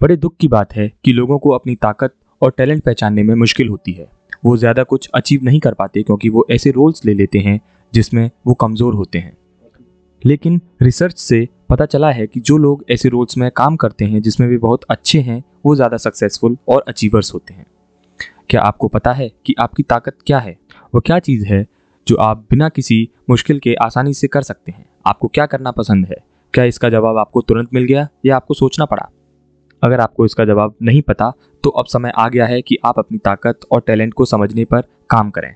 बड़े दुख की बात है कि लोगों को अपनी ताकत और टैलेंट पहचानने में मुश्किल होती है। वो ज़्यादा कुछ अचीव नहीं कर पाते क्योंकि वो ऐसे रोल्स ले लेते हैं जिसमें वो कमज़ोर होते हैं। लेकिन रिसर्च से पता चला है कि जो लोग ऐसे रोल्स में काम करते हैं, जिसमें वे बहुत अच्छे हैं, वो ज़्यादा सक्सेसफुल और अचीवर्स होते हैं। क्या आपको पता है कि आपकी ताकत क्या है? वो क्या चीज़ है जो आप बिना किसी मुश्किल के आसानी से कर सकते हैं? आपको क्या करना पसंद है? क्या इसका जवाब आपको तुरंत मिल गया या आपको सोचना पड़ा? अगर आपको इसका जवाब नहीं पता तो अब समय आ गया है कि आप अपनी ताकत और टैलेंट को समझने पर काम करें।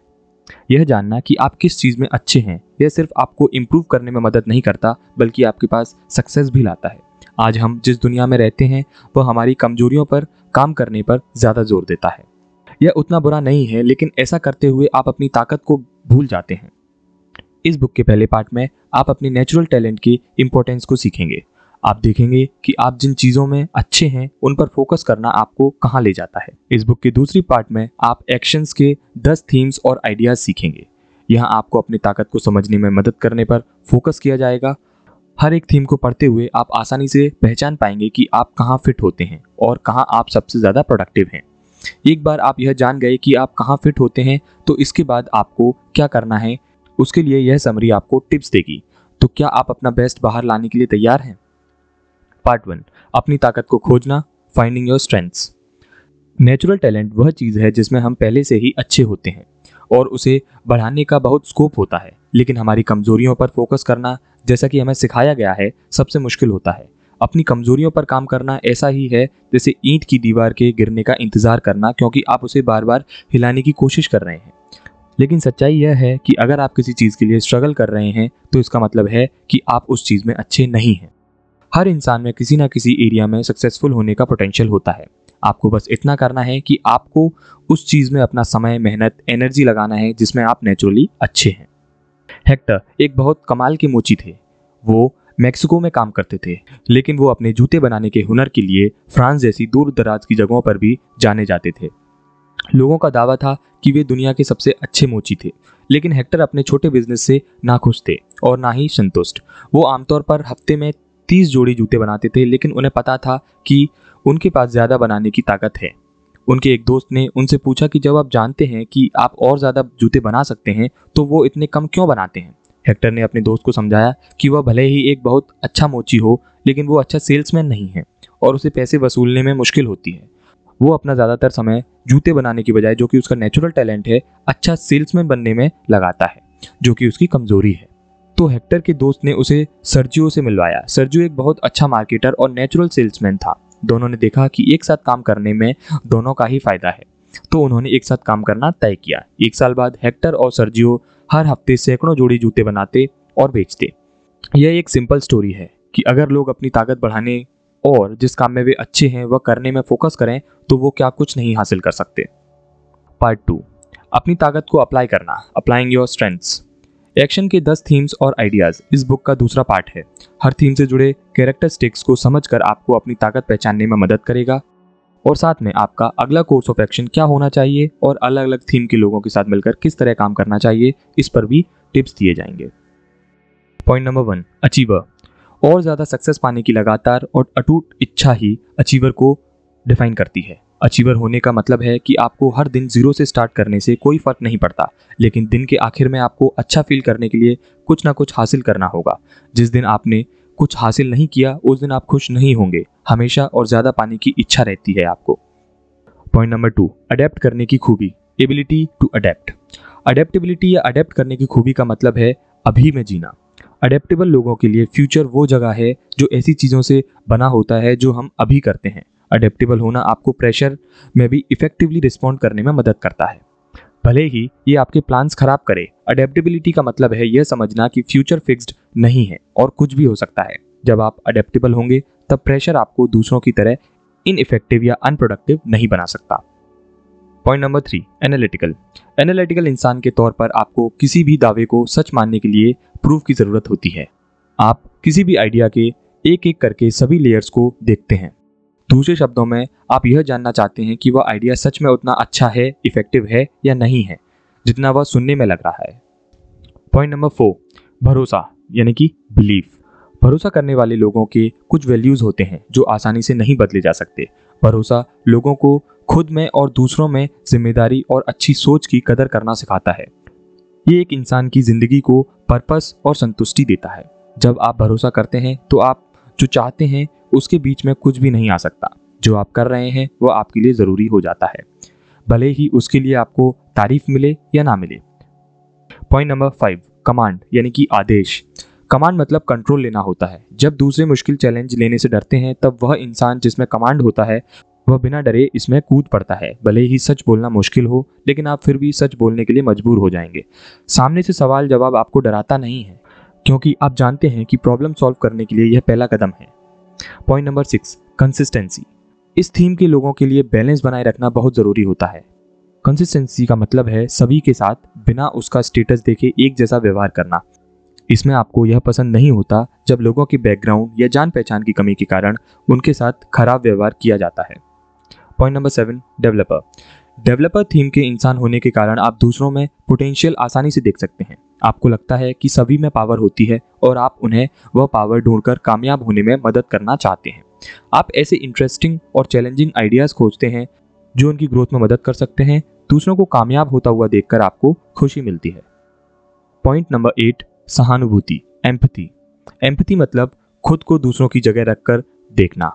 यह जानना कि आप किस चीज़ में अच्छे हैं, यह सिर्फ़ आपको इम्प्रूव करने में मदद नहीं करता, बल्कि आपके पास सक्सेस भी लाता है। आज हम जिस दुनिया में रहते हैं, वह हमारी कमजोरियों पर काम करने पर ज़्यादा ज़ोर देता है। यह उतना बुरा नहीं है, लेकिन ऐसा करते हुए आप अपनी ताकत को भूल जाते हैं। इस बुक के पहले पार्ट में आप अपने नेचुरल टैलेंट की इम्पोर्टेंस को सीखेंगे। आप देखेंगे कि आप जिन चीज़ों में अच्छे हैं, उन पर फोकस करना आपको कहाँ ले जाता है। इस बुक के दूसरी पार्ट में आप एक्शंस के दस थीम्स और आइडियाज़ सीखेंगे। यहाँ आपको अपनी ताकत को समझने में मदद करने पर फोकस किया जाएगा। हर एक थीम को पढ़ते हुए आप आसानी से पहचान पाएँगे कि आप कहाँ फिट होते हैं और कहाँ आप सबसे ज़्यादा प्रोडक्टिव हैं। एक बार आप यह जान गए कि आप कहाँ फिट होते हैं तो इसके बाद आपको क्या करना है, उसके लिए यह समरी आपको टिप्स देगी। तो क्या आप अपना बेस्ट बाहर लाने के लिए तैयार हैं? पार्ट वन अपनी ताकत को खोजना finding your strengths natural talent वह चीज़ है जिसमें हम पहले से ही अच्छे होते हैं और उसे बढ़ाने का बहुत स्कोप होता है। लेकिन हमारी कमजोरियों पर फोकस करना, जैसा कि हमें सिखाया गया है, सबसे मुश्किल होता है। अपनी कमजोरियों पर काम करना ऐसा ही है, जैसे ईंट की दीवार के गिरने का इंतज़ार करना, क्योंकि आप उसे बार बार हिलाने की कोशिश कर रहे हैं। लेकिन सच्चाई यह है कि अगर आप किसी चीज़ के लिए स्ट्रगल कर रहे हैं तो इसका मतलब है कि आप उस चीज़ में अच्छे नहीं हैं। हर इंसान में किसी ना किसी एरिया में सक्सेसफुल होने का पोटेंशियल होता है। आपको बस इतना करना है कि आपको उस चीज़ में अपना समय, मेहनत एनर्जी लगाना है जिसमें आप नेचुरली अच्छे हैं। हेक्टर एक बहुत कमाल के मोची थे। वो मैक्सिको में काम करते थे, लेकिन वो अपने जूते बनाने के हुनर के लिए फ्रांस जैसी दूर दराज की जगहों पर भी जाने जाते थे। लोगों का दावा था कि वे दुनिया के सबसे अच्छे मोची थे, लेकिन हेक्टर अपने छोटे बिज़नेस से नाखुश थे और ना ही संतुष्ट। वो आमतौर पर हफ़्ते में तीस जोड़ी जूते बनाते थे, लेकिन उन्हें पता था कि उनके पास ज़्यादा बनाने की ताकत है। उनके एक दोस्त ने उनसे पूछा कि जब आप जानते हैं कि आप और ज़्यादा जूते बना सकते हैं तो वो इतने कम क्यों बनाते हैं? हेक्टर ने अपने दोस्त को समझाया कि वह भले ही एक बहुत अच्छा मोची हो, लेकिन वो अच्छा सेल्समैन नहीं है और उसे पैसे वसूलने में मुश्किल होती है। वो अपना ज़्यादातर समय जूते बनाने की बजाय, जो कि उसका नेचुरल टैलेंट है अच्छा सेल्समैन बनने में लगाता है, जो कि उसकी कमज़ोरी है। तो हेक्टर के दोस्त ने उसे सर्जियो से मिलवाया। सर्जियो एक बहुत अच्छा मार्केटर और नेचुरल सेल्समैन था। दोनों ने देखा कि एक साथ काम करने में दोनों का ही फ़ायदा है। तो उन्होंने एक साथ काम करना तय किया। एक साल बाद हेक्टर और सर्जियो हर हफ़्ते सैकड़ों जोड़ी जूते बनाते और बेचते। यह एक सिंपल स्टोरी है कि अगर लोग अपनी ताकत बढ़ाने और जिस काम में वे अच्छे हैं, वह करने में फोकस करें तो वो क्या कुछ नहीं हासिल कर सकते। पार्ट टू अपनी ताकत को अप्लाई करना। अप्लाइंग योर स्ट्रेंथ्स एक्शन के दस थीम्स और आइडियाज़ इस बुक का दूसरा पार्ट है। हर थीम से जुड़े कैरेक्टरिस्टिक्स को समझकर आपको अपनी ताकत पहचानने में मदद करेगा। और साथ में आपका अगला कोर्स ऑफ़ एक्शन क्या होना चाहिए और अलग अलग थीम के लोगों के साथ मिलकर किस तरह काम करना चाहिए, इस पर भी टिप्स दिए जाएँगे। पॉइंट नंबर वन अचीवर और ज़्यादा सक्सेस पाने की लगातार और अटूट इच्छा ही अचीवर को डिफाइन करती है। अचीवर होने का मतलब है कि आपको हर दिन ज़ीरो से स्टार्ट करने से कोई फ़र्क नहीं पड़ता, लेकिन दिन के आखिर में आपको अच्छा फील करने के लिए कुछ ना कुछ हासिल करना होगा। जिस दिन आपने कुछ हासिल नहीं किया, उस दिन आप खुश नहीं होंगे। हमेशा और ज़्यादा पाने की इच्छा रहती है आपको। पॉइंट नंबर टू अडेप्ट करने की खूबी एबिलिटी टू अडेप्ट अडेप्टेबिलिटी या अडेप्ट करने की खूबी का मतलब है अभी में जीना। अडेप्टेबल लोगों के लिए फ्यूचर वो जगह है जो ऐसी चीज़ों से बना होता है जो हम अभी करते हैं। अडेप्टेबल होना आपको प्रेशर में भी इफेक्टिवली रिस्पॉन्ड करने में मदद करता है। भले ही ये आपके प्लान्स खराब करे अडेप्टेबिलिटी का मतलब है यह समझना कि फ्यूचर फिक्स्ड नहीं है और कुछ भी हो सकता है। जब आप अडेप्टेबल होंगे, तब प्रेशर आपको दूसरों की तरह इनइफेक्टिव या अनप्रोडक्टिव नहीं बना सकता। Point number three analytical analytical इंसान के तौर पर आपको किसी भी दावे को सच मानने के लिए प्रूफ की ज़रूरत होती है। आप किसी भी आइडिया के एक एक करके सभी लेयर्स को देखते हैं। दूसरे शब्दों में, आप यह जानना चाहते हैं कि वह आइडिया सच में उतना अच्छा है इफ़ेक्टिव है या नहीं है, जितना वह सुनने में लग रहा है। पॉइंट नंबर फोर भरोसा, यानी कि बिलीफ भरोसा करने वाले लोगों के कुछ वैल्यूज़ होते हैं, जो आसानी से नहीं बदले जा सकते। भरोसा लोगों को खुद में और दूसरों में ज़िम्मेदारी और अच्छी सोच की कदर करना सिखाता है। ये एक इंसान की ज़िंदगी को पर्पस और संतुष्टि देता है। जब आप भरोसा करते हैं तो आप जो चाहते हैं, उसके बीच में कुछ भी नहीं आ सकता। जो आप कर रहे हैं, वो आपके लिए ज़रूरी हो जाता है। भले ही उसके लिए आपको तारीफ़ मिले या ना मिले। पॉइंट नंबर फाइव कमांड यानी कि आदेश। कमांड मतलब कंट्रोल लेना होता है। जब दूसरे मुश्किल चैलेंज लेने से डरते हैं, तब वह इंसान जिसमें कमांड होता है, वह बिना डरे इसमें कूद पड़ता है। भले ही सच बोलना मुश्किल हो, लेकिन आप फिर भी सच बोलने के लिए मजबूर हो जाएँगे। सामने से सवाल जवाब आपको डराता नहीं है। क्योंकि आप जानते हैं कि प्रॉब्लम सॉल्व करने के लिए यह पहला कदम है। पॉइंट नंबर सिक्स कंसिस्टेंसी इस थीम के लोगों के लिए बैलेंस बनाए रखना बहुत ज़रूरी होता है। कंसिस्टेंसी का मतलब है सभी के साथ बिना उसका स्टेटस देखे एक जैसा व्यवहार करना। इसमें आपको यह पसंद नहीं होता जब लोगों के बैकग्राउंड या जान पहचान की कमी के कारण उनके साथ खराब व्यवहार किया जाता है। Point number seven developer developer theme के इंसान होने के कारण आप दूसरों में पोटेंशियल आसानी से देख सकते हैं। आपको लगता है कि सभी में पावर होती है और आप उन्हें वह पावर ढूंढकर कामयाब होने में मदद करना चाहते हैं। आप ऐसे इंटरेस्टिंग और चैलेंजिंग आइडियाज़ खोजते हैं जो उनकी ग्रोथ में मदद कर सकते हैं, दूसरों को कामयाब होता हुआ देखकर आपको खुशी मिलती है। पॉइंट नंबर एट सहानुभूति एम्पथी एम्पथी मतलब खुद को दूसरों की जगह रखकर देखना,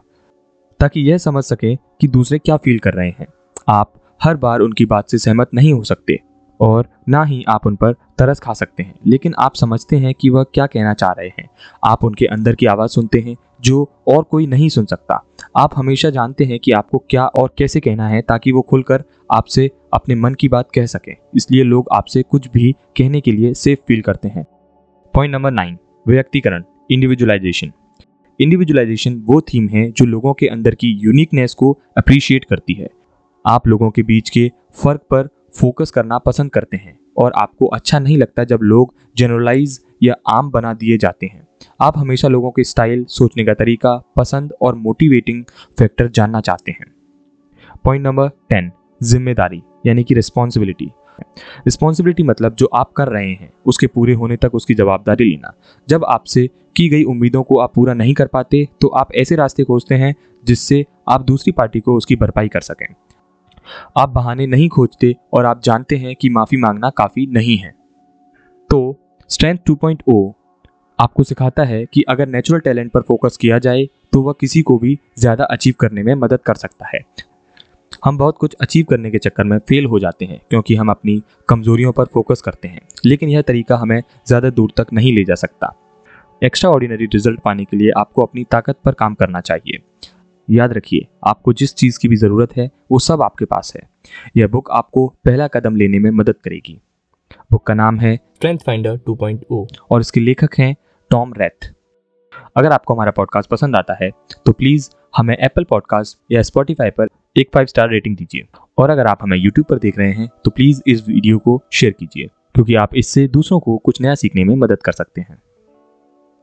ताकि यह समझ सके कि दूसरे क्या फील कर रहे हैं। आप हर बार उनकी बात से सहमत नहीं हो सकते। और ना ही आप उन पर तरस खा सकते हैं। लेकिन आप समझते हैं कि वह क्या कहना चाह रहे हैं। आप उनके अंदर की आवाज़ सुनते हैं, जो और कोई नहीं सुन सकता। आप हमेशा जानते हैं कि आपको क्या और कैसे कहना है, ताकि वो खुलकर आपसे अपने मन की बात कह सकें। इसलिए लोग आपसे कुछ भी कहने के लिए सेफ़ फील करते हैं। पॉइंट नंबर नाइन व्यक्तिकरण इंडिविजुअलाइजेशन इंडिविजुअलाइजेशन वो थीम है जो लोगों के अंदर की यूनिकनेस को अप्रिशिएट करती है। आप लोगों के बीच के फ़र्क पर फोकस करना पसंद करते हैं और आपको अच्छा नहीं लगता जब लोग जनरलाइज या आम बना दिए जाते हैं। आप हमेशा लोगों के स्टाइल सोचने का तरीका, पसंद और मोटिवेटिंग फैक्टर जानना चाहते हैं। पॉइंट नंबर टेन ज़िम्मेदारी, यानी कि रिस्पॉन्सिबिलिटी रिस्पॉन्सिबिलिटी मतलब जो आप कर रहे हैं, उसके पूरे होने तक उसकी जवाबदारी लेना। जब आपसे की गई उम्मीदों को आप पूरा नहीं कर पाते तो आप ऐसे रास्ते खोजते हैं जिससे आप दूसरी पार्टी को उसकी भरपाई कर सकें। आप बहाने नहीं खोजते और आप जानते हैं कि माफ़ी मांगना काफ़ी नहीं है। तो स्ट्रेंथ 2.0 आपको सिखाता है कि अगर नेचुरल टैलेंट पर फोकस किया जाए तो वह किसी को भी ज़्यादा अचीव करने में मदद कर सकता है। हम बहुत कुछ अचीव करने के चक्कर में फेल हो जाते हैं, क्योंकि हम अपनी कमजोरियों पर फोकस करते हैं। लेकिन यह तरीका हमें ज़्यादा दूर तक नहीं ले जा सकता। एक्स्ट्रा ऑर्डिनरी रिज़ल्ट पाने के लिए आपको अपनी ताकत पर काम करना चाहिए। याद रखिए आपको जिस चीज़ की भी ज़रूरत है वो सब आपके पास है। यह बुक आपको पहला कदम लेने में मदद करेगी। बुक का नाम है स्ट्रेंथ फाइंडर 2.0 और इसके लेखक हैं टॉम रेथ। अगर आपको हमारा पॉडकास्ट पसंद आता है तो प्लीज़ हमें एप्पल पॉडकास्ट या स्पॉटिफाई पर एक फाइव स्टार रेटिंग दीजिए। और अगर आप हमें यूट्यूब पर देख रहे हैं तो प्लीज़ इस वीडियो को शेयर कीजिए क्योंकि आप इससे दूसरों को कुछ नया सीखने में मदद कर सकते हैं।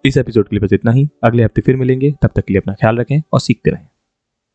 इस एपिसोड के लिए बस इतना ही। अगले हफ़्ते फिर मिलेंगे। तब तक के लिए अपना ख्याल रखें और सीखते रहें।